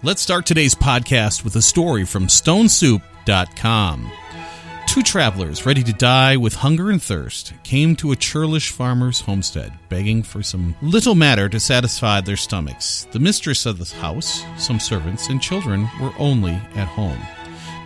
Let's start today's podcast with a story from StoneSoup.com. Two travelers ready to die with hunger and thirst came to a churlish farmer's homestead, begging for some little matter to satisfy their stomachs. The mistress of the house, some servants, and children were only at home.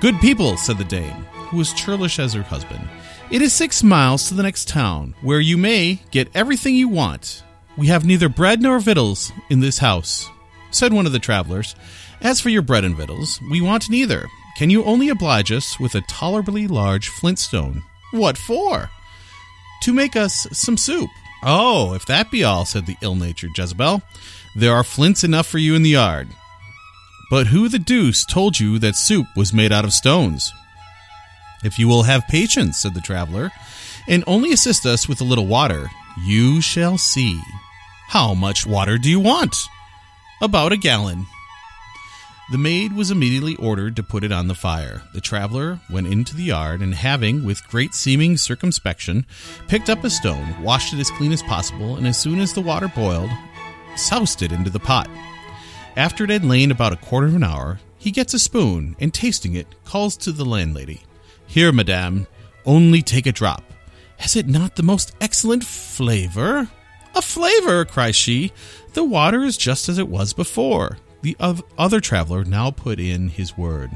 Good people, said the dame, who was churlish as her husband. It is six miles to the next town, where you may get everything you want. We have neither bread nor victuals in this house, said one of the travelers. As for your bread and victuals, we want neither. Can you only oblige us with a tolerably large flintstone? What for? To make us some soup. Oh, if that be all, said the ill natured Jezebel, there are flints enough for you in the yard. But who the deuce told you that soup was made out of stones? If you will have patience, said the traveler, and only assist us with a little water, you shall see. How much water do you want? About a gallon. The maid was immediately ordered to put it on the fire. The traveler went into the yard and, having, with great seeming circumspection, picked up a stone, washed it as clean as possible, and as soon as the water boiled, soused it into the pot. After it had lain about a quarter of an hour, he gets a spoon and, tasting it, calls to the landlady, Here, madame, only take a drop. Has it not the most excellent flavor? A flavor, cries she. The water is just as it was before. The other traveler now put in his word.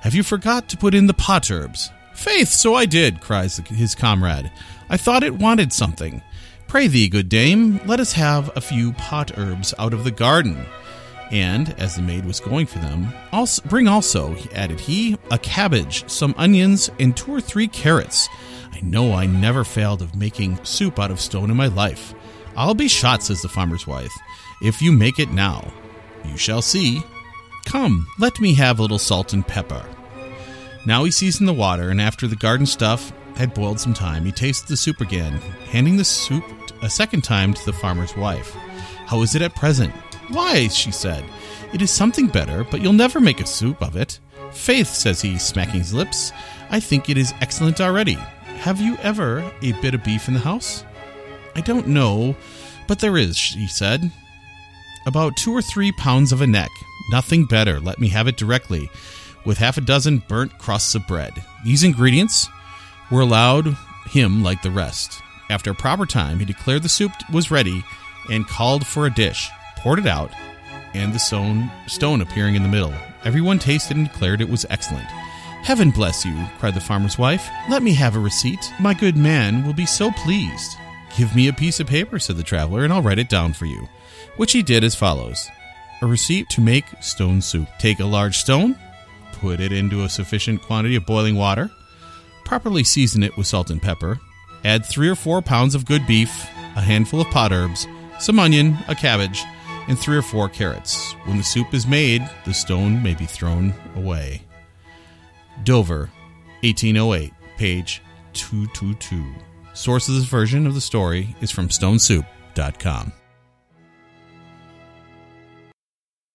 Have you forgot to put in the pot herbs? Faith, so I did, cries his comrade. I thought it wanted something. Pray thee, good dame, let us have a few pot herbs out of the garden. And, as the maid was going for them, also, bring also, added he, a cabbage, some onions, and two or three carrots. I know I never failed of making soup out of stone in my life. I'll be shot, says the farmer's wife, if you make it now. You shall see. Come, let me have a little salt and pepper. Now he seasoned the water, and after the garden stuff had boiled some time, he tasted the soup again, handing the soup a second time to the farmer's wife. How is it at present? Why, she said, it is something better, but you'll never make a soup of it. Faith, says he, smacking his lips, I think it is excellent already. Have you ever a bit of beef in the house? I don't know, but there is, she said. About two or three pounds of a neck. Nothing better. Let me have it directly. With half a dozen burnt crusts of bread. These ingredients were allowed him like the rest. After a proper time, he declared the soup was ready and called for a dish, poured it out, and the stone, stone appearing in the middle. Everyone tasted and declared it was excellent. Heaven bless you, cried the farmer's wife. Let me have a receipt. My good man will be so pleased. Give me a piece of paper, said the traveler, and I'll write it down for you which he did as follows A receipt to make stone soup. Take a large stone, put it into a sufficient quantity of boiling water, properly season it with salt and pepper, add three or four pounds of good beef, a handful of pot herbs, some onion, a cabbage, and three or four carrots. When the soup is made, the stone may be thrown away. Dover, 1808, page 222. Source of this version of the story is from stonesoup.com.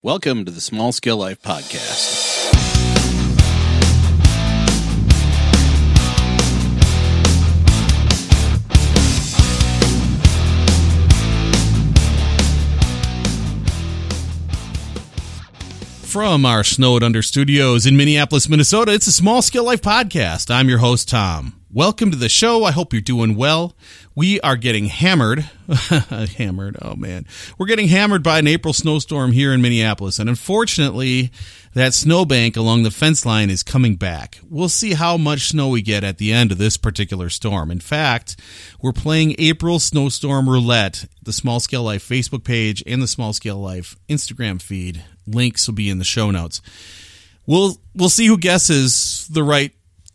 Welcome to the Small Scale Life Podcast. From our snowed under studios in Minneapolis, Minnesota, it's a Small Scale Life Podcast. I'm your host, Tom. Welcome to the show. I hope you're doing well. We are getting hammered. hammered. Oh, man. We're getting hammered by an April snowstorm here in Minneapolis. And unfortunately, that snowbank along the fence line is coming back. We'll see how much snow we get at the end of this particular storm. In fact, we're playing April snowstorm roulette, the Small Scale Life Facebook page and the Small Scale Life Instagram feed. Links will be in the show notes. We'll we'll see who guesses the right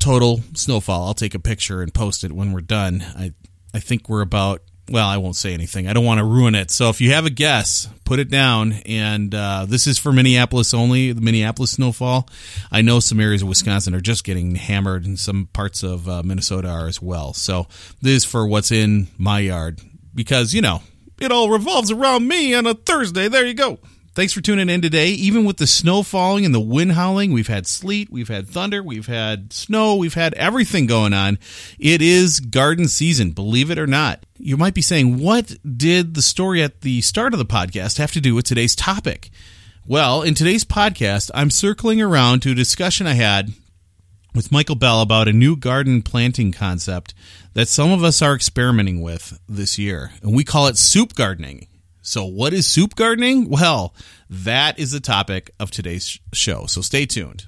total snowfall. I'll take a picture and post it when we're done. I I think we're about well, I won't say anything. I don't want to ruin it. So if you have a guess, put it down. And uh, this is for Minneapolis only, the Minneapolis snowfall. I know some areas of Wisconsin are just getting hammered, and some parts of uh, Minnesota are as well. So this is for what's in my yard because, you know, it all revolves around me on a Thursday. There you go. Thanks for tuning in today. Even with the snow falling and the wind howling, we've had sleet, we've had thunder, we've had snow, we've had everything going on. It is garden season, believe it or not. You might be saying, what did the story at the start of the podcast have to do with today's topic? Well, in today's podcast, I'm circling around to a discussion I had with Michael Bell about a new garden planting concept that some of us are experimenting with this year, and we call it soup gardening. So, what is soup gardening? Well, that is the topic of today's show. So, stay tuned.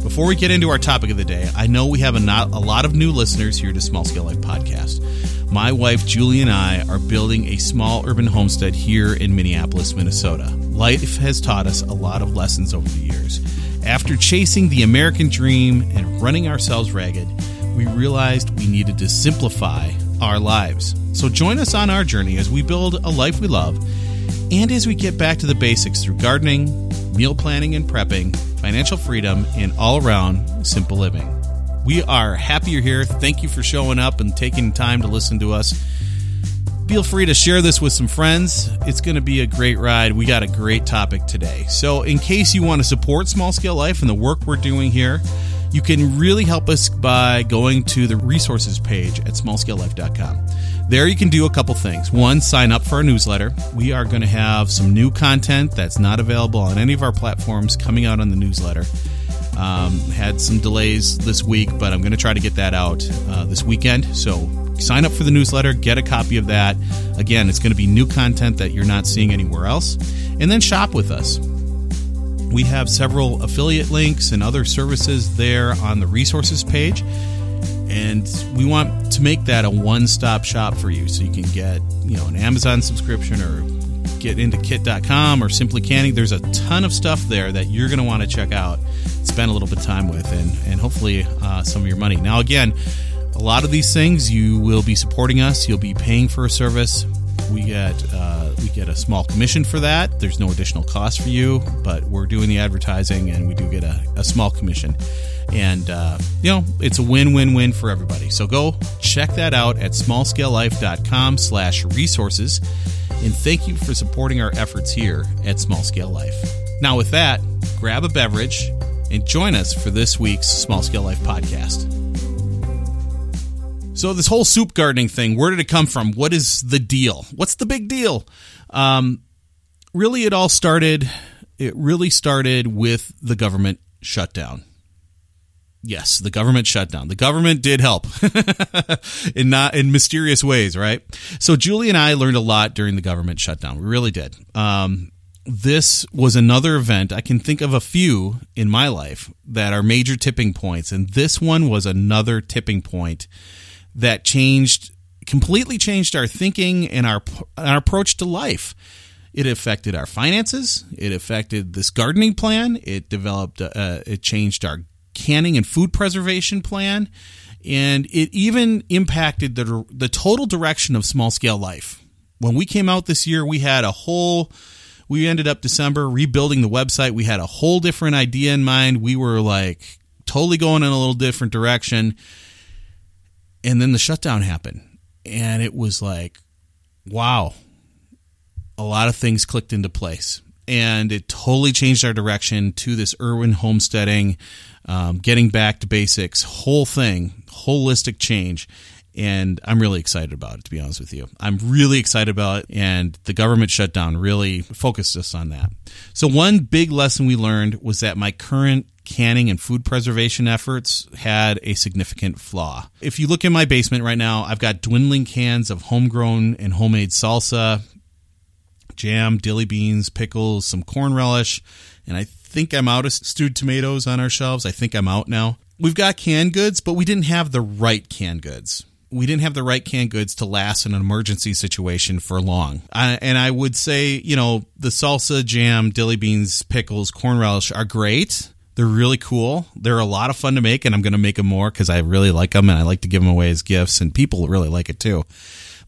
Before we get into our topic of the day, I know we have a, not, a lot of new listeners here to Small Scale Life Podcast. My wife Julie and I are building a small urban homestead here in Minneapolis, Minnesota. Life has taught us a lot of lessons over the years. After chasing the American dream and running ourselves ragged, we realized we needed to simplify our lives. So join us on our journey as we build a life we love and as we get back to the basics through gardening, meal planning and prepping, financial freedom, and all around simple living. We are happy you're here. Thank you for showing up and taking time to listen to us. Feel free to share this with some friends. It's going to be a great ride. We got a great topic today. So, in case you want to support Small Scale Life and the work we're doing here, you can really help us by going to the resources page at smallscalelife.com. There you can do a couple things. One, sign up for our newsletter. We are going to have some new content that's not available on any of our platforms coming out on the newsletter. Um, had some delays this week, but I'm going to try to get that out uh, this weekend. So sign up for the newsletter, get a copy of that. Again, it's going to be new content that you're not seeing anywhere else. And then shop with us. We have several affiliate links and other services there on the resources page. And we want to make that a one stop shop for you so you can get, you know, an Amazon subscription or get into kit.com or simply canning. There's a ton of stuff there that you're going to want to check out, spend a little bit of time with, and, and hopefully uh, some of your money. Now, again, a lot of these things you will be supporting us, you'll be paying for a service. We get uh, we get a small commission for that. There's no additional cost for you, but we're doing the advertising and we do get a, a small commission. And uh, you know it's a win-win-win for everybody. So go check that out at smallscalelife.com/resources. And thank you for supporting our efforts here at Small Scale Life. Now, with that, grab a beverage and join us for this week's Small Scale Life podcast. So this whole soup gardening thing, where did it come from? What is the deal? What's the big deal? Um, really, it all started. It really started with the government shutdown. Yes, the government shutdown. The government did help in not in mysterious ways, right? So Julie and I learned a lot during the government shutdown. We really did. Um, this was another event. I can think of a few in my life that are major tipping points, and this one was another tipping point that changed completely changed our thinking and our our approach to life. It affected our finances. It affected this gardening plan. It developed. Uh, it changed our canning and food preservation plan, and it even impacted the the total direction of small scale life. When we came out this year, we had a whole. We ended up December rebuilding the website. We had a whole different idea in mind. We were like totally going in a little different direction and then the shutdown happened. And it was like, wow, a lot of things clicked into place. And it totally changed our direction to this urban homesteading, um, getting back to basics, whole thing, holistic change. And I'm really excited about it, to be honest with you. I'm really excited about it. And the government shutdown really focused us on that. So, one big lesson we learned was that my current canning and food preservation efforts had a significant flaw. If you look in my basement right now, I've got dwindling cans of homegrown and homemade salsa, jam, dilly beans, pickles, some corn relish, and I think I'm out of stewed tomatoes on our shelves. I think I'm out now. We've got canned goods, but we didn't have the right canned goods we didn't have the right canned goods to last in an emergency situation for long. I, and I would say, you know, the salsa, jam, dilly beans, pickles, corn relish are great. They're really cool. They're a lot of fun to make, and I'm going to make them more because I really like them and I like to give them away as gifts, and people really like it too.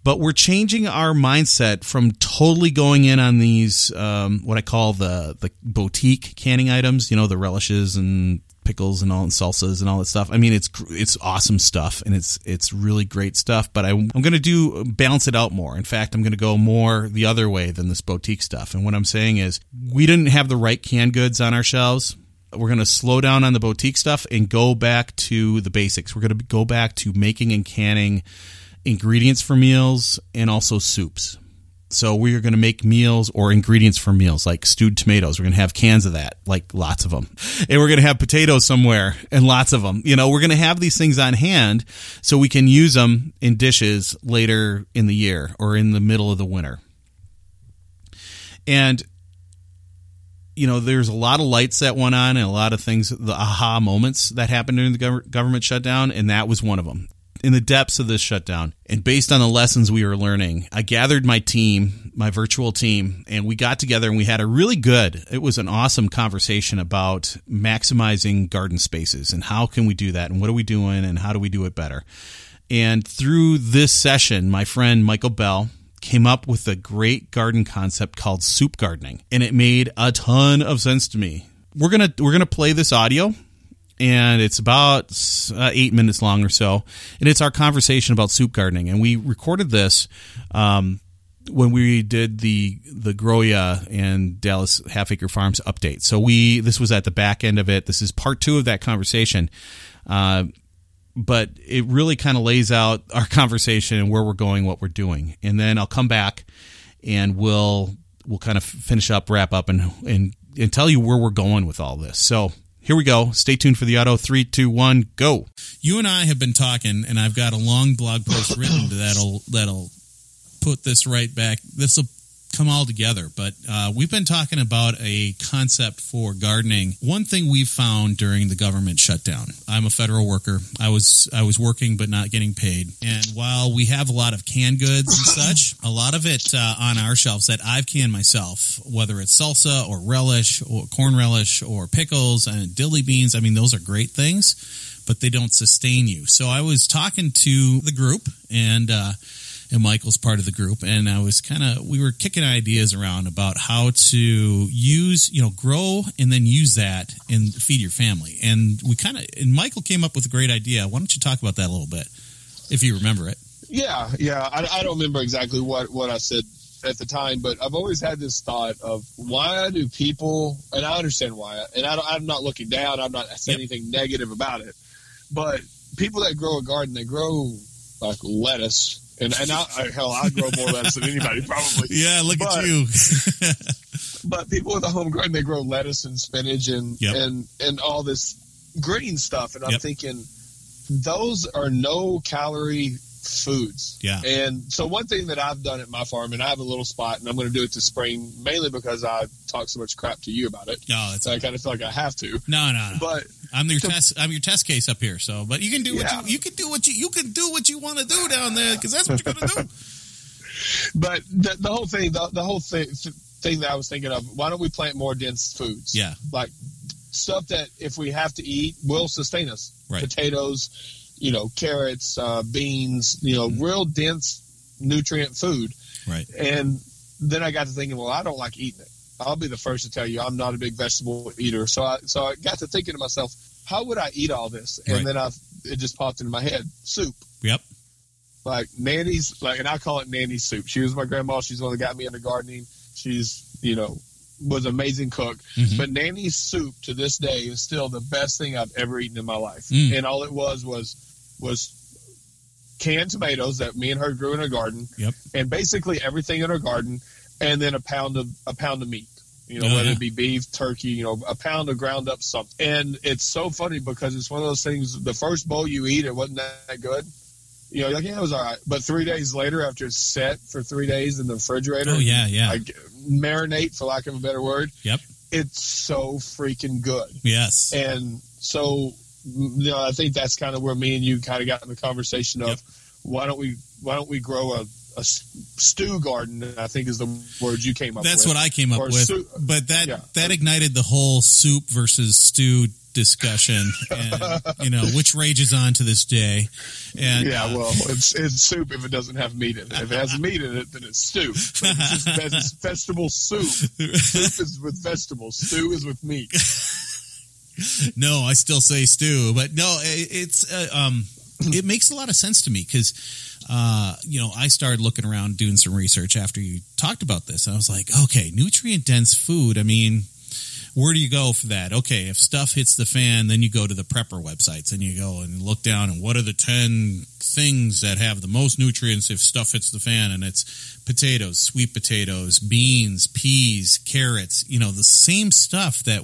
But we're changing our mindset from totally going in on these um, what I call the the boutique canning items. You know, the relishes and pickles and all and salsas and all that stuff. I mean, it's it's awesome stuff and it's it's really great stuff. But I, I'm going to do balance it out more. In fact, I'm going to go more the other way than this boutique stuff. And what I'm saying is, we didn't have the right canned goods on our shelves we're going to slow down on the boutique stuff and go back to the basics. We're going to go back to making and canning ingredients for meals and also soups. So we are going to make meals or ingredients for meals like stewed tomatoes. We're going to have cans of that, like lots of them. And we're going to have potatoes somewhere and lots of them. You know, we're going to have these things on hand so we can use them in dishes later in the year or in the middle of the winter. And you know, there's a lot of lights that went on and a lot of things, the aha moments that happened during the government shutdown, and that was one of them in the depths of this shutdown and based on the lessons we were learning, I gathered my team, my virtual team, and we got together and we had a really good, it was an awesome conversation about maximizing garden spaces and how can we do that and what are we doing and how do we do it better. And through this session, my friend Michael Bell came up with a great garden concept called soup gardening and it made a ton of sense to me. We're to we're to play this audio and it's about uh, eight minutes long or so. And it's our conversation about soup gardening. And we recorded this um, when we did the the Groya and Dallas Half Acre Farms update. So we this was at the back end of it. This is part two of that conversation. Uh, but it really kind of lays out our conversation and where we're going, what we're doing, and then I'll come back and we'll we'll kind of finish up, wrap up, and and and tell you where we're going with all this. So here we go. Stay tuned for the auto. Three, two, one, go. You and I have been talking, and I've got a long blog post written that'll that'll put this right back. This will come all together. But uh, we've been talking about a concept for gardening. One thing we found during the government shutdown. I'm a federal worker. I was I was working but not getting paid. And while we have a lot of canned goods and such, a lot of it uh, on our shelves that I've canned myself, whether it's salsa or relish or corn relish or pickles and dilly beans. I mean, those are great things. But they don't sustain you. So I was talking to the group, and uh, and Michael's part of the group, and I was kind of we were kicking ideas around about how to use you know grow and then use that and feed your family, and we kind of and Michael came up with a great idea. Why don't you talk about that a little bit, if you remember it? Yeah, yeah, I, I don't remember exactly what what I said at the time, but I've always had this thought of why do people, and I understand why, and I am not looking down, I'm not saying yep. anything negative about it, but people that grow a garden, they grow like lettuce and and I, hell, I grow more lettuce than anybody probably. Yeah, look but, at you. but people with a home garden, they grow lettuce and spinach and yep. and and all this green stuff, and I'm yep. thinking those are no calorie foods. Yeah. And so one thing that I've done at my farm, and I have a little spot, and I'm going to do it this spring, mainly because I talk so much crap to you about it. No, so I kind of feel like I have to. No, no, no. But I'm your to, test. I'm your test case up here. So, but you can do what you, you can do what you you can do what you want to do down there because that's what you're going to do. but the, the whole thing, the, the whole thing, thing that I was thinking of, why don't we plant more dense foods? Yeah. Like stuff that if we have to eat will sustain us. Right. Potatoes you know, carrots, uh, beans, you know, mm-hmm. real dense nutrient food. Right. And then I got to thinking, well, I don't like eating it. I'll be the first to tell you I'm not a big vegetable eater. So I so I got to thinking to myself, how would I eat all this? And right. then I it just popped into my head, soup. Yep. Like Nanny's like and I call it Nanny's soup. She was my grandma, she's the one that got me into gardening. She's, you know, was an amazing cook. Mm-hmm. But Nanny's soup to this day is still the best thing I've ever eaten in my life. Mm. And all it was was was canned tomatoes that me and her grew in her garden. Yep. And basically everything in her garden, and then a pound of a pound of meat. You know, oh, whether yeah. it be beef, turkey, you know, a pound of ground up something. And it's so funny because it's one of those things. The first bowl you eat, it wasn't that good. You know, like yeah, it was all right. But three days later, after it's set for three days in the refrigerator, oh yeah, yeah, like, marinate for lack of a better word. Yep, it's so freaking good. Yes, and so you know, I think that's kind of where me and you kind of got in the conversation of yep. why don't we why don't we grow a, a stew garden? I think is the word you came up. With. That's with. what I came up with. Su- but that yeah. that ignited the whole soup versus stew discussion, and you know which rages on to this day. And yeah, uh, well, it's it's soup if it doesn't have meat in it. If it has meat in it, then it's stew. But it's just vegetable soup. Soup is with vegetables. Stew is with meat. no, I still say stew, but no, it's uh, um, it makes a lot of sense to me because uh, you know I started looking around doing some research after you talked about this, and I was like, okay, nutrient dense food. I mean, where do you go for that? Okay, if stuff hits the fan, then you go to the prepper websites and you go and look down and what are the 10 things that have the most nutrients if stuff hits the fan and it's potatoes, sweet potatoes, beans, peas, carrots, you know, the same stuff that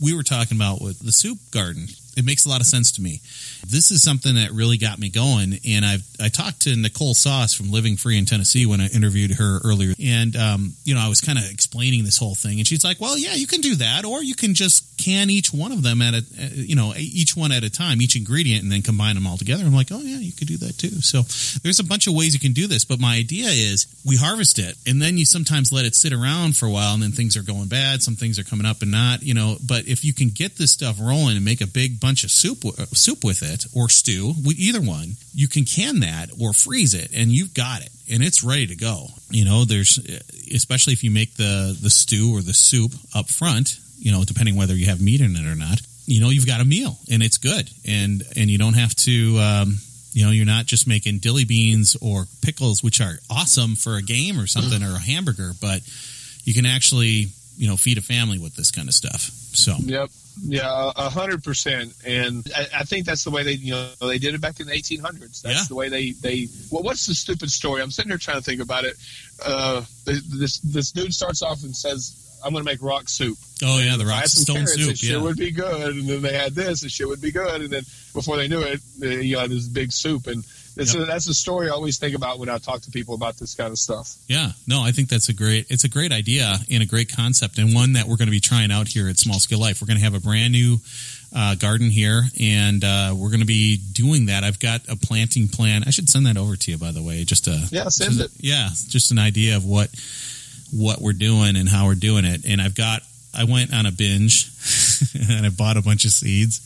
we were talking about with the soup garden. It makes a lot of sense to me. This is something that really got me going. And I I talked to Nicole Sauce from Living Free in Tennessee when I interviewed her earlier. And, um, you know, I was kind of explaining this whole thing. And she's like, well, yeah, you can do that. Or you can just can each one of them at a, you know, each one at a time, each ingredient, and then combine them all together. I'm like, oh, yeah, you could do that too. So there's a bunch of ways you can do this. But my idea is we harvest it and then you sometimes let it sit around for a while and then things are going bad. Some things are coming up and not, you know, but if you can get this stuff rolling and make a big bunch of soup, soup with it or stew, either one, you can can that or freeze it and you've got it and it's ready to go. You know, there's especially if you make the the stew or the soup up front, you know, depending whether you have meat in it or not, you know, you've got a meal and it's good and and you don't have to um, you know, you're not just making dilly beans or pickles, which are awesome for a game or something or a hamburger, but you can actually, you know, feed a family with this kind of stuff. So, yep. Yeah, a hundred percent, and I, I, think that's the way they, you know, they did it back in the 1800s. That's yeah. the way they, they. Well, what's the stupid story? I'm sitting here trying to think about it. Uh, this this dude starts off and says, "I'm going to make rock soup." Oh yeah, the rock stone soup. It yeah, would be good, and then they had this, and shit would be good, and then before they knew it, you had this big soup, and yep. that's the story I always think about when I talk to people about this kind of stuff. Yeah, no, I think that's a great, it's a great idea and a great concept, and one that we're going to be trying out here at Small Scale Life. We're going to have a brand new uh, garden here, and uh, we're going to be doing that. I've got a planting plan. I should send that over to you, by the way. Just a yeah, send just, it. Yeah, just an idea of what what we're doing and how we're doing it, and I've got. I went on a binge and I bought a bunch of seeds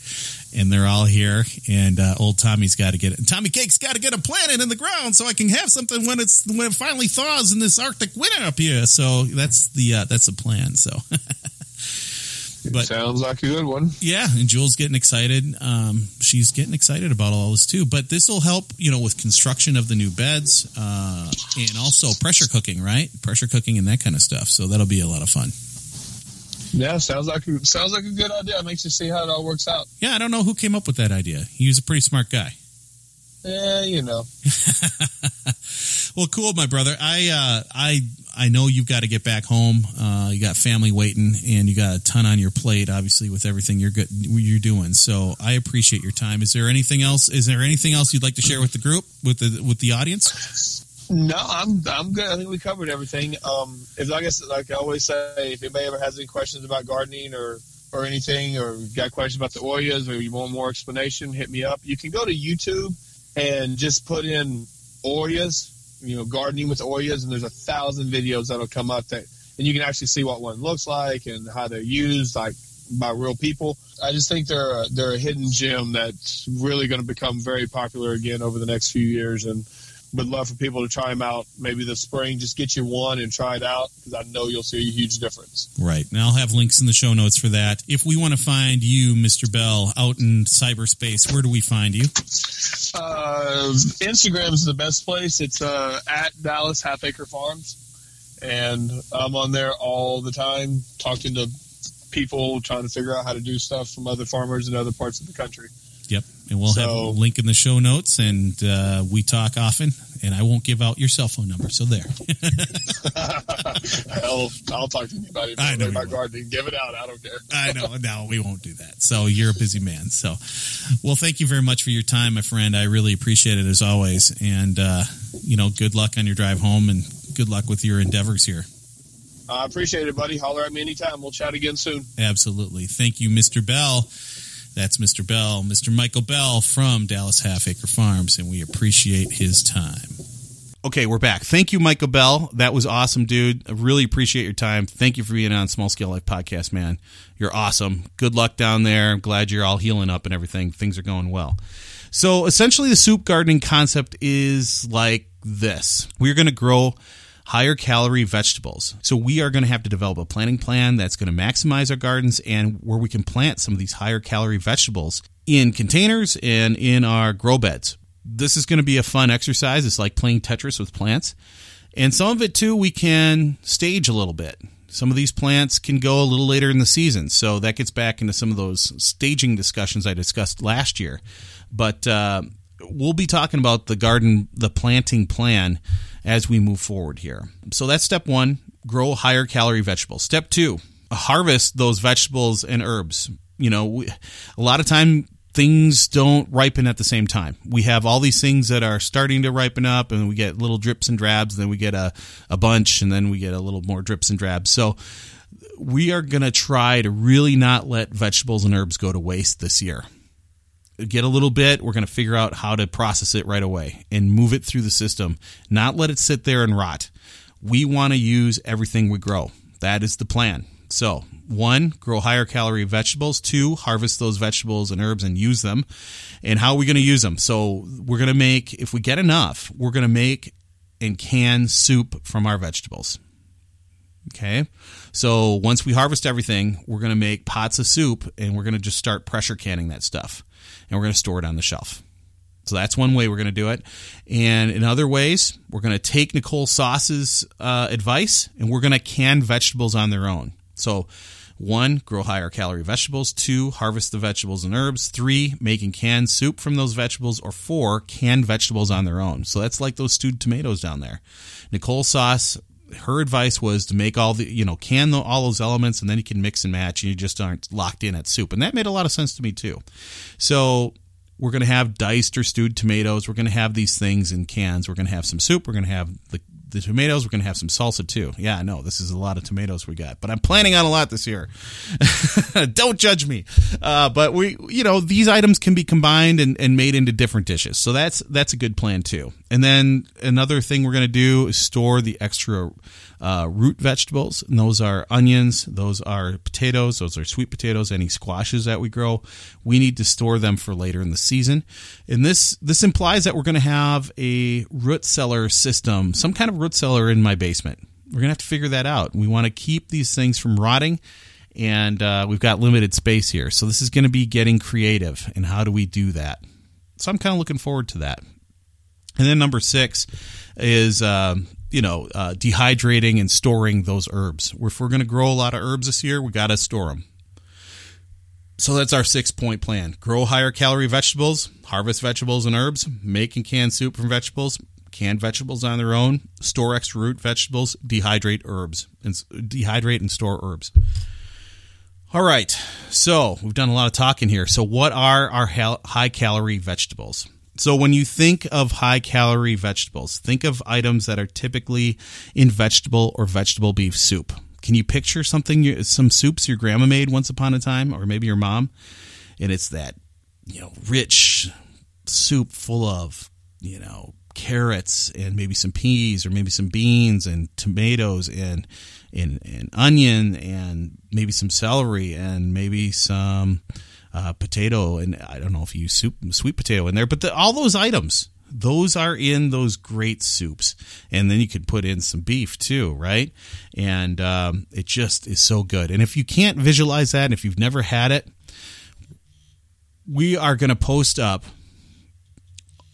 and they're all here. And uh, old Tommy's got to get it. And Tommy Cake's got to get them planted in the ground so I can have something when it's when it finally thaws in this Arctic winter up here. So that's the uh, that's the plan. So. but sounds like a good one. Yeah, and Jules getting excited. Um, she's getting excited about all this too. But this will help, you know, with construction of the new beds uh, and also pressure cooking, right? Pressure cooking and that kind of stuff. So that'll be a lot of fun. Yeah, sounds like sounds like a good idea. Makes you see how it all works out. Yeah, I don't know who came up with that idea. He was a pretty smart guy. Yeah, you know. well, cool, my brother. I uh, I I know you've got to get back home. Uh, you got family waiting, and you got a ton on your plate, obviously, with everything you're good you're doing. So I appreciate your time. Is there anything else? Is there anything else you'd like to share with the group, with the with the audience? No, I'm I'm good. I think we covered everything. Um, if like I said, like I always say, if anybody ever has any questions about gardening or or anything, or got questions about the Oyas, or you want more explanation, hit me up. You can go to YouTube and just put in Oyas, you know, gardening with Oyas, and there's a thousand videos that'll come up that, and you can actually see what one looks like and how they're used, like by real people. I just think they're a, they're a hidden gem that's really going to become very popular again over the next few years, and would love for people to try them out maybe this spring. Just get you one and try it out because I know you'll see a huge difference. Right. And I'll have links in the show notes for that. If we want to find you, Mr. Bell, out in cyberspace, where do we find you? Uh, Instagram is the best place. It's uh, at Dallas Half Acre Farms. And I'm on there all the time talking to people, trying to figure out how to do stuff from other farmers in other parts of the country. And we'll so, have a link in the show notes, and uh, we talk often. And I won't give out your cell phone number, so there. Hell, I'll talk to anybody I know about gardening. Give it out. I don't care. I know. No, we won't do that. So you're a busy man. So, well, thank you very much for your time, my friend. I really appreciate it as always. And uh, you know, good luck on your drive home, and good luck with your endeavors here. I appreciate it, buddy. Holler at me anytime. We'll chat again soon. Absolutely. Thank you, Mr. Bell. That's Mr. Bell, Mr. Michael Bell from Dallas Half Acre Farms, and we appreciate his time. Okay, we're back. Thank you, Michael Bell. That was awesome, dude. I really appreciate your time. Thank you for being on Small Scale Life Podcast, man. You're awesome. Good luck down there. I'm glad you're all healing up and everything. Things are going well. So, essentially, the soup gardening concept is like this we're going to grow higher calorie vegetables. So we are going to have to develop a planting plan that's going to maximize our gardens and where we can plant some of these higher calorie vegetables in containers and in our grow beds. This is going to be a fun exercise. It's like playing Tetris with plants. And some of it too, we can stage a little bit. Some of these plants can go a little later in the season, so that gets back into some of those staging discussions I discussed last year. But uh, we'll be talking about the garden, the planting plan as we move forward here. So that's step one grow higher calorie vegetables. Step two, harvest those vegetables and herbs. You know, we, a lot of time things don't ripen at the same time. We have all these things that are starting to ripen up, and we get little drips and drabs, and then we get a, a bunch, and then we get a little more drips and drabs. So we are going to try to really not let vegetables and herbs go to waste this year. Get a little bit, we're going to figure out how to process it right away and move it through the system, not let it sit there and rot. We want to use everything we grow. That is the plan. So, one, grow higher calorie vegetables. Two, harvest those vegetables and herbs and use them. And how are we going to use them? So, we're going to make, if we get enough, we're going to make and can soup from our vegetables. Okay. So, once we harvest everything, we're going to make pots of soup and we're going to just start pressure canning that stuff. And we're going to store it on the shelf. So that's one way we're going to do it. And in other ways, we're going to take Nicole Sauce's uh, advice and we're going to can vegetables on their own. So, one, grow higher calorie vegetables. Two, harvest the vegetables and herbs. Three, making canned soup from those vegetables. Or four, canned vegetables on their own. So that's like those stewed tomatoes down there. Nicole Sauce, her advice was to make all the, you know, can the, all those elements and then you can mix and match and you just aren't locked in at soup. And that made a lot of sense to me too. So we're going to have diced or stewed tomatoes. We're going to have these things in cans. We're going to have some soup. We're going to have the the tomatoes. We're going to have some salsa too. Yeah, I know this is a lot of tomatoes we got, but I'm planning on a lot this year. Don't judge me. Uh, but we, you know, these items can be combined and, and made into different dishes. So that's that's a good plan too. And then another thing we're going to do is store the extra uh, root vegetables. And those are onions, those are potatoes, those are sweet potatoes, any squashes that we grow. We need to store them for later in the season. And this this implies that we're going to have a root cellar system, some kind of root cellar in my basement. We're going to have to figure that out. We want to keep these things from rotting and uh, we've got limited space here. So this is going to be getting creative. And how do we do that? So I'm kind of looking forward to that. And then number six is uh, you know uh, dehydrating and storing those herbs. If we're going to grow a lot of herbs this year, we got to store them. So that's our six point plan: grow higher calorie vegetables, harvest vegetables and herbs, make and can soup from vegetables, canned vegetables on their own, store extra root vegetables, dehydrate herbs, and dehydrate and store herbs. All right, so we've done a lot of talking here. So, what are our high calorie vegetables? So when you think of high calorie vegetables, think of items that are typically in vegetable or vegetable beef soup. Can you picture something, some soups your grandma made once upon a time, or maybe your mom? And it's that, you know, rich soup full of, you know, carrots and maybe some peas or maybe some beans and tomatoes and, and, and onion and maybe some celery and maybe some, uh, potato, and I don't know if you use soup, sweet potato in there, but the, all those items, those are in those great soups. And then you could put in some beef too, right? And um, it just is so good. And if you can't visualize that, if you've never had it, we are going to post up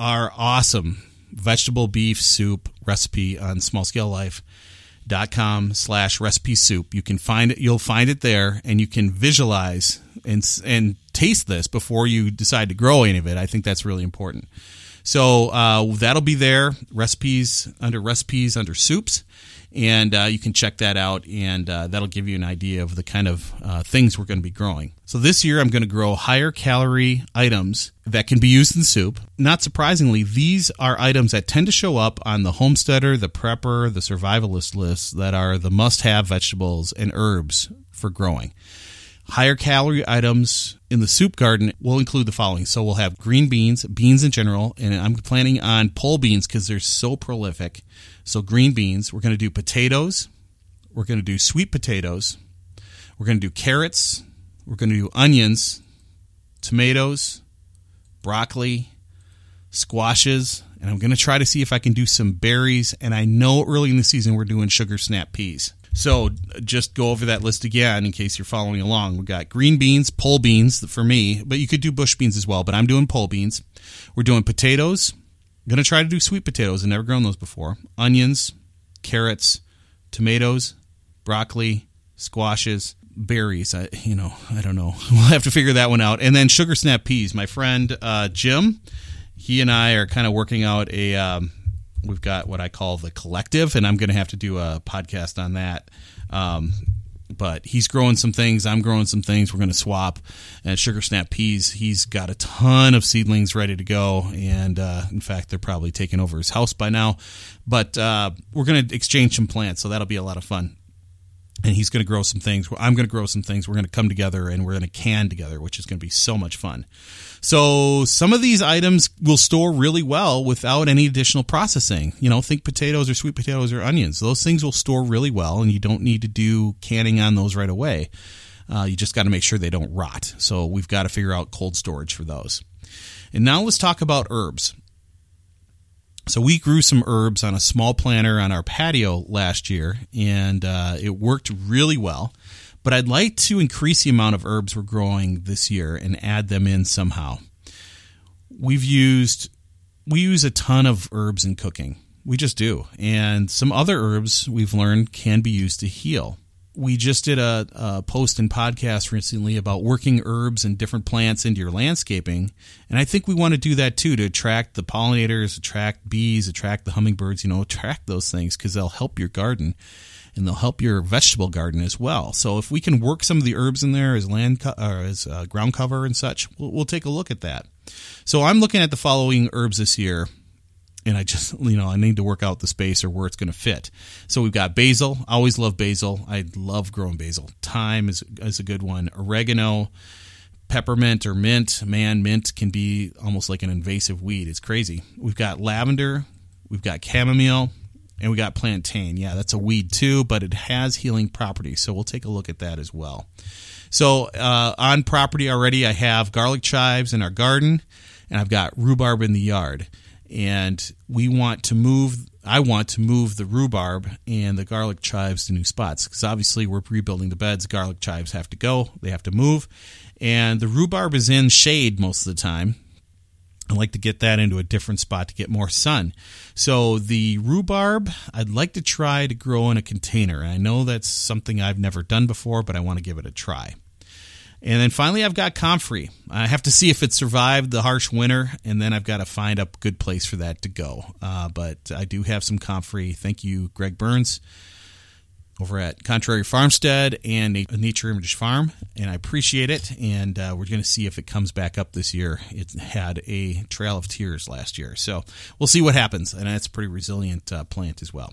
our awesome vegetable beef soup recipe on small scale life dot com slash recipe soup you can find it you'll find it there and you can visualize and and taste this before you decide to grow any of it. I think that's really important. So uh, that'll be there. Recipes under recipes under soups, and uh, you can check that out, and uh, that'll give you an idea of the kind of uh, things we're going to be growing. So this year, I'm going to grow higher calorie items that can be used in soup. Not surprisingly, these are items that tend to show up on the homesteader, the prepper, the survivalist lists that are the must-have vegetables and herbs for growing. Higher calorie items in the soup garden will include the following. So we'll have green beans, beans in general, and I'm planning on pole beans because they're so prolific. So green beans. We're going to do potatoes. We're going to do sweet potatoes. We're going to do carrots. We're going to do onions, tomatoes, broccoli, squashes, and I'm going to try to see if I can do some berries. And I know early in the season we're doing sugar snap peas. So just go over that list again in case you're following along. We've got green beans, pole beans for me, but you could do bush beans as well. But I'm doing pole beans. We're doing potatoes. I'm gonna try to do sweet potatoes. I've never grown those before. Onions, carrots, tomatoes, broccoli, squashes, berries. I, you know, I don't know. We'll have to figure that one out. And then sugar snap peas. My friend uh, Jim, he and I are kind of working out a. Um, we've got what I call the collective, and I'm going to have to do a podcast on that. Um, but he's growing some things. I'm growing some things. We're going to swap. And Sugar Snap Peas, he's got a ton of seedlings ready to go. And uh, in fact, they're probably taking over his house by now. But uh, we're going to exchange some plants, so that'll be a lot of fun and he's going to grow some things. I'm going to grow some things. We're going to come together and we're going to can together, which is going to be so much fun. So some of these items will store really well without any additional processing. You know, think potatoes or sweet potatoes or onions. Those things will store really well, and you don't need to do canning on those right away. Uh, you just got to make sure they don't rot. So we've got to figure out cold storage for those. And now let's talk about herbs. So we grew some herbs on a small planter on our patio last year, and uh, it worked really well. But I'd like to increase the amount of herbs we're growing this year and add them in somehow. We've used we use a ton of herbs in cooking. We just do, and some other herbs we've learned can be used to heal we just did a, a, post and podcast recently about working herbs and different plants into your landscaping. And I think we want to do that too to attract the pollinators, attract bees, attract the hummingbirds, you know, attract those things because they'll help your garden and they'll help your vegetable garden as well. So if we can work some of the herbs in there as land co- or as uh, ground cover and such, we'll, we'll take a look at that. So I'm looking at the following herbs this year and I just you know I need to work out the space or where it's going to fit. So we've got basil. I always love basil. I love growing basil. Thyme is is a good one. Oregano, peppermint or mint. Man, mint can be almost like an invasive weed. It's crazy. We've got lavender. We've got chamomile. And we got plantain. Yeah, that's a weed too, but it has healing properties. So we'll take a look at that as well. So uh, on property already, I have garlic chives in our garden, and I've got rhubarb in the yard and we want to move I want to move the rhubarb and the garlic chives to new spots because obviously we're rebuilding the beds. Garlic chives have to go, they have to move. And the rhubarb is in shade most of the time. I like to get that into a different spot to get more sun. So the rhubarb, I'd like to try to grow in a container. I know that's something I've never done before, but I want to give it a try. And then finally, I've got comfrey. I have to see if it survived the harsh winter, and then I've got to find a good place for that to go. Uh, but I do have some comfrey. Thank you, Greg Burns, over at Contrary Farmstead and Nature Image Farm, and I appreciate it. And uh, we're going to see if it comes back up this year. It had a trail of tears last year, so we'll see what happens. And it's a pretty resilient uh, plant as well.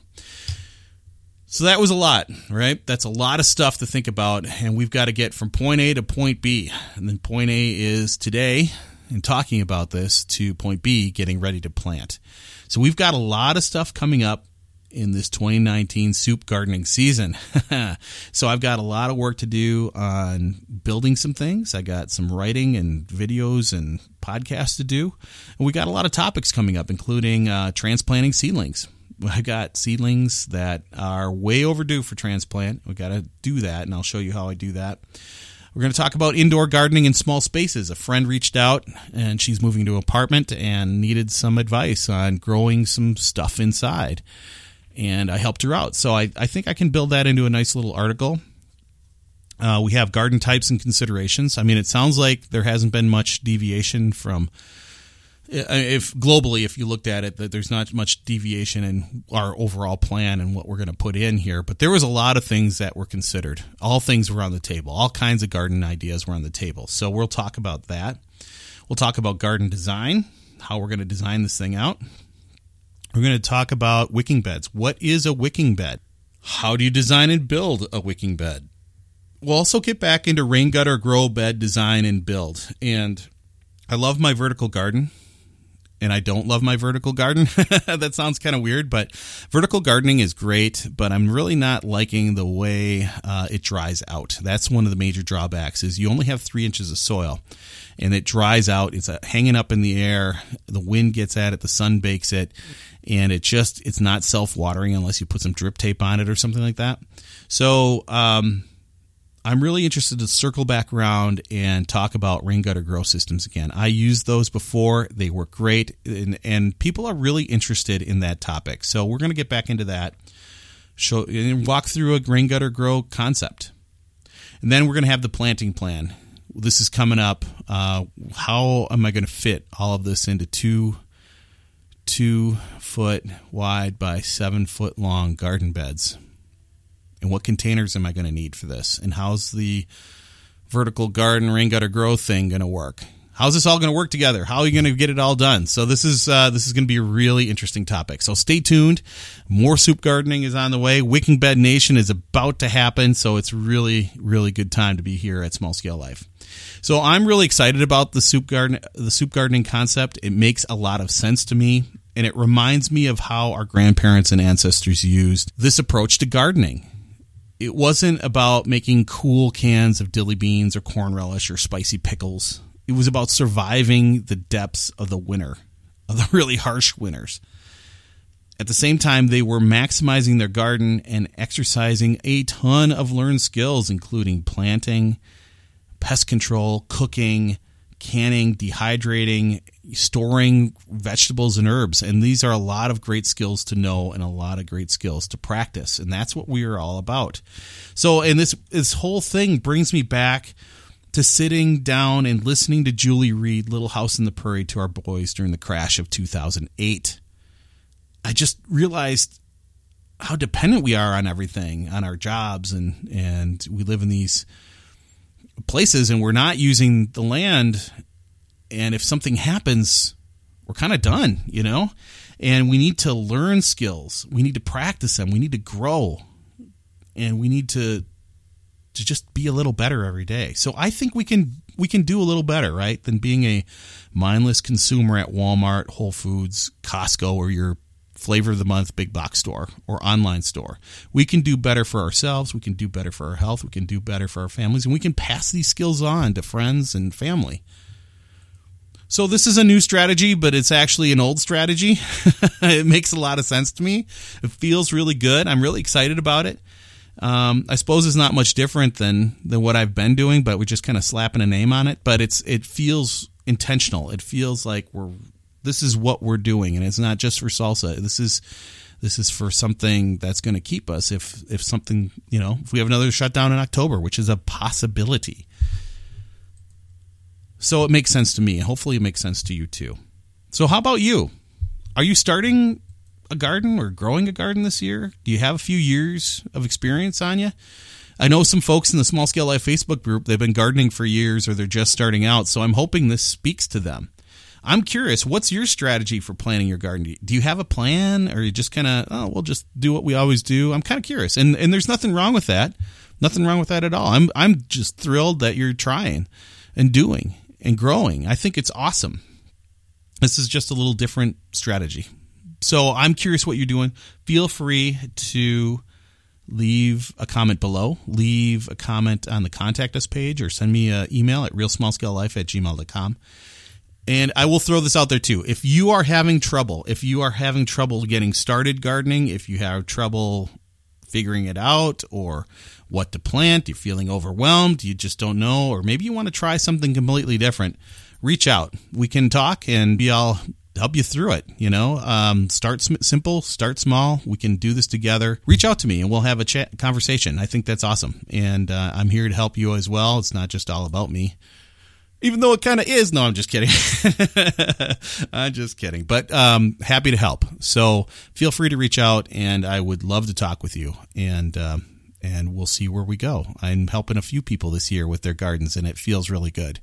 So that was a lot, right? That's a lot of stuff to think about, and we've got to get from point A to point B. And then point A is today, and talking about this, to point B, getting ready to plant. So we've got a lot of stuff coming up in this 2019 soup gardening season. so I've got a lot of work to do on building some things. I got some writing and videos and podcasts to do. And we got a lot of topics coming up, including uh, transplanting seedlings. I got seedlings that are way overdue for transplant. We got to do that, and I'll show you how I do that. We're going to talk about indoor gardening in small spaces. A friend reached out and she's moving to an apartment and needed some advice on growing some stuff inside. And I helped her out. So I, I think I can build that into a nice little article. Uh, we have garden types and considerations. I mean, it sounds like there hasn't been much deviation from if globally, if you looked at it, that there's not much deviation in our overall plan and what we're going to put in here, but there was a lot of things that were considered. All things were on the table. All kinds of garden ideas were on the table. So we'll talk about that. We'll talk about garden design, how we're going to design this thing out. We're going to talk about wicking beds. What is a wicking bed? How do you design and build a wicking bed? We'll also get back into rain gutter grow bed design and build. And I love my vertical garden and I don't love my vertical garden. that sounds kind of weird, but vertical gardening is great, but I'm really not liking the way uh, it dries out. That's one of the major drawbacks is you only have three inches of soil and it dries out. It's uh, hanging up in the air. The wind gets at it. The sun bakes it and it just, it's not self-watering unless you put some drip tape on it or something like that. So, um, I'm really interested to circle back around and talk about rain gutter grow systems again. I used those before; they work great, and, and people are really interested in that topic. So we're going to get back into that show and walk through a rain gutter grow concept. And then we're going to have the planting plan. This is coming up. Uh, how am I going to fit all of this into two two foot wide by seven foot long garden beds? And what containers am I going to need for this? And how's the vertical garden rain gutter grow thing going to work? How's this all going to work together? How are you going to get it all done? So this is uh, this is going to be a really interesting topic. So stay tuned. More soup gardening is on the way. Wicking Bed Nation is about to happen. So it's really really good time to be here at Small Scale Life. So I'm really excited about the soup garden the soup gardening concept. It makes a lot of sense to me. And it reminds me of how our grandparents and ancestors used this approach to gardening it wasn't about making cool cans of dilly beans or corn relish or spicy pickles. It was about surviving the depths of the winter, of the really harsh winters. At the same time, they were maximizing their garden and exercising a ton of learned skills, including planting, pest control, cooking, canning, dehydrating, storing vegetables and herbs. And these are a lot of great skills to know and a lot of great skills to practice. And that's what we are all about. So, and this, this whole thing brings me back to sitting down and listening to Julie read Little House in the Prairie to our boys during the crash of 2008. I just realized how dependent we are on everything, on our jobs, and and we live in these places and we're not using the land. And if something happens, we're kind of done, you know. And we need to learn skills. We need to practice them. We need to grow, and we need to to just be a little better every day. So I think we can we can do a little better, right, than being a mindless consumer at Walmart, Whole Foods, Costco, or your flavor of the month big box store or online store. We can do better for ourselves, we can do better for our health, we can do better for our families, and we can pass these skills on to friends and family. So this is a new strategy, but it's actually an old strategy. it makes a lot of sense to me. It feels really good. I'm really excited about it. Um, I suppose it's not much different than than what I've been doing, but we're just kind of slapping a name on it. But it's it feels intentional. It feels like we're this is what we're doing, and it's not just for salsa. This is this is for something that's going to keep us if if something you know if we have another shutdown in October, which is a possibility. So it makes sense to me. Hopefully, it makes sense to you too. So how about you? Are you starting a garden or growing a garden this year? Do you have a few years of experience on you? I know some folks in the Small Scale Life Facebook group, they've been gardening for years or they're just starting out, so I'm hoping this speaks to them. I'm curious, what's your strategy for planning your garden? Do you have a plan or you just kind of, oh, we'll just do what we always do? I'm kind of curious. And and there's nothing wrong with that. Nothing wrong with that at all. I'm I'm just thrilled that you're trying and doing and growing. I think it's awesome. This is just a little different strategy so I'm curious what you're doing. Feel free to leave a comment below, leave a comment on the contact us page, or send me an email at realsmallscalelife at gmail.com. And I will throw this out there too. If you are having trouble, if you are having trouble getting started gardening, if you have trouble figuring it out or what to plant, you're feeling overwhelmed, you just don't know, or maybe you want to try something completely different, reach out. We can talk and be all help you through it. You know, um, start simple, start small. We can do this together. Reach out to me and we'll have a chat conversation. I think that's awesome, and uh, I'm here to help you as well. It's not just all about me. Even though it kind of is. No, I'm just kidding. I'm just kidding. But um, happy to help. So feel free to reach out, and I would love to talk with you. And um, and we'll see where we go. I'm helping a few people this year with their gardens, and it feels really good.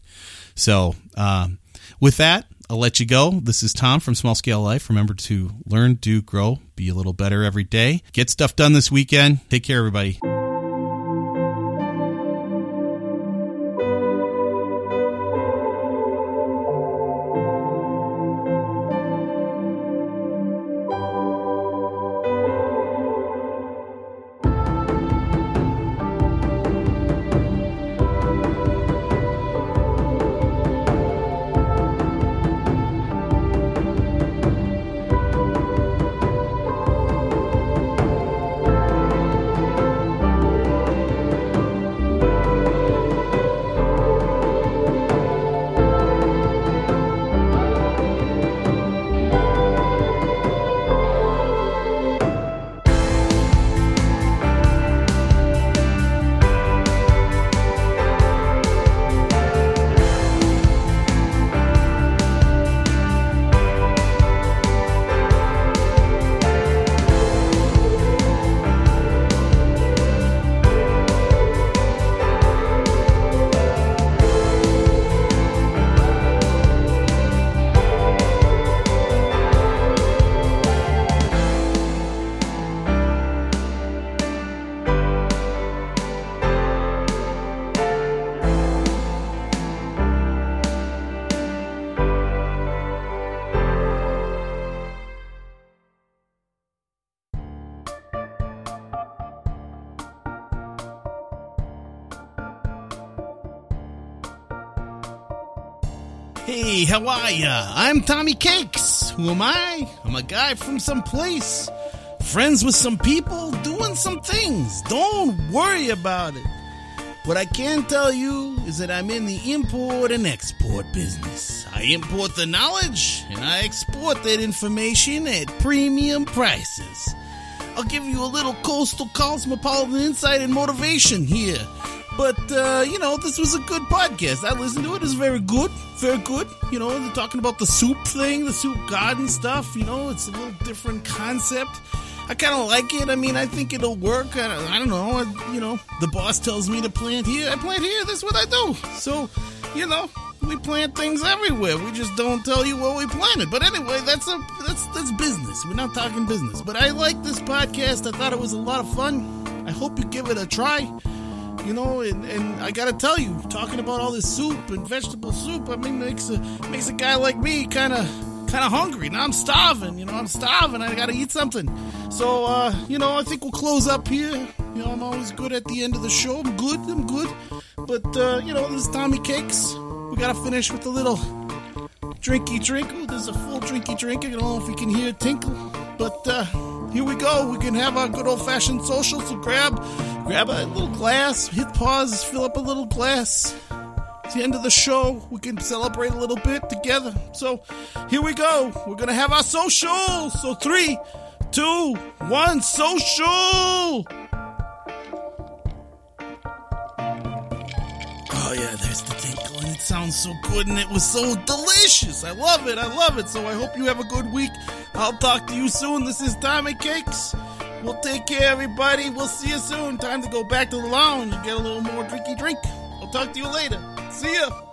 So, um, with that, I'll let you go. This is Tom from Small Scale Life. Remember to learn, do, grow, be a little better every day. Get stuff done this weekend. Take care, everybody. Hey, how are ya? I'm Tommy Cakes. Who am I? I'm a guy from some place. Friends with some people, doing some things. Don't worry about it. What I can tell you is that I'm in the import and export business. I import the knowledge and I export that information at premium prices. I'll give you a little coastal cosmopolitan insight and motivation here. But, uh, you know, this was a good podcast. I listened to it. It's very good. Very good. You know, they're talking about the soup thing, the soup garden stuff. You know, it's a little different concept. I kind of like it. I mean, I think it'll work. I I don't know. I, you know, the boss tells me to plant here. I plant here. That's what I do. So, you know, we plant things everywhere. We just don't tell you what we planted. But anyway, that's a that's that's business. We're not talking business. But I like this podcast. I thought it was a lot of fun. I hope you give it a try you know, and, and I gotta tell you, talking about all this soup and vegetable soup, I mean, makes a makes a guy like me kind of kind of hungry. Now I'm starving, you know, I'm starving. I gotta eat something. So, uh, you know, I think we'll close up here. You know, I'm always good at the end of the show. I'm good, I'm good. But, uh, you know, this is Tommy Cakes. We gotta finish with a little drinky drink. Oh, there's a full drinky drink. I don't know if you can hear it tinkle. But, uh, here we go. We can have our good old fashioned social. So grab, grab a little glass, hit pause, fill up a little glass. It's the end of the show. We can celebrate a little bit together. So here we go. We're gonna have our social. So three, two, one, social. Oh yeah, there's the tinkle, and it sounds so good, and it was so delicious. I love it. I love it. So I hope you have a good week. I'll talk to you soon. This is Tommy Cakes. We'll take care, everybody. We'll see you soon. Time to go back to the lounge and get a little more drinky drink. I'll talk to you later. See ya.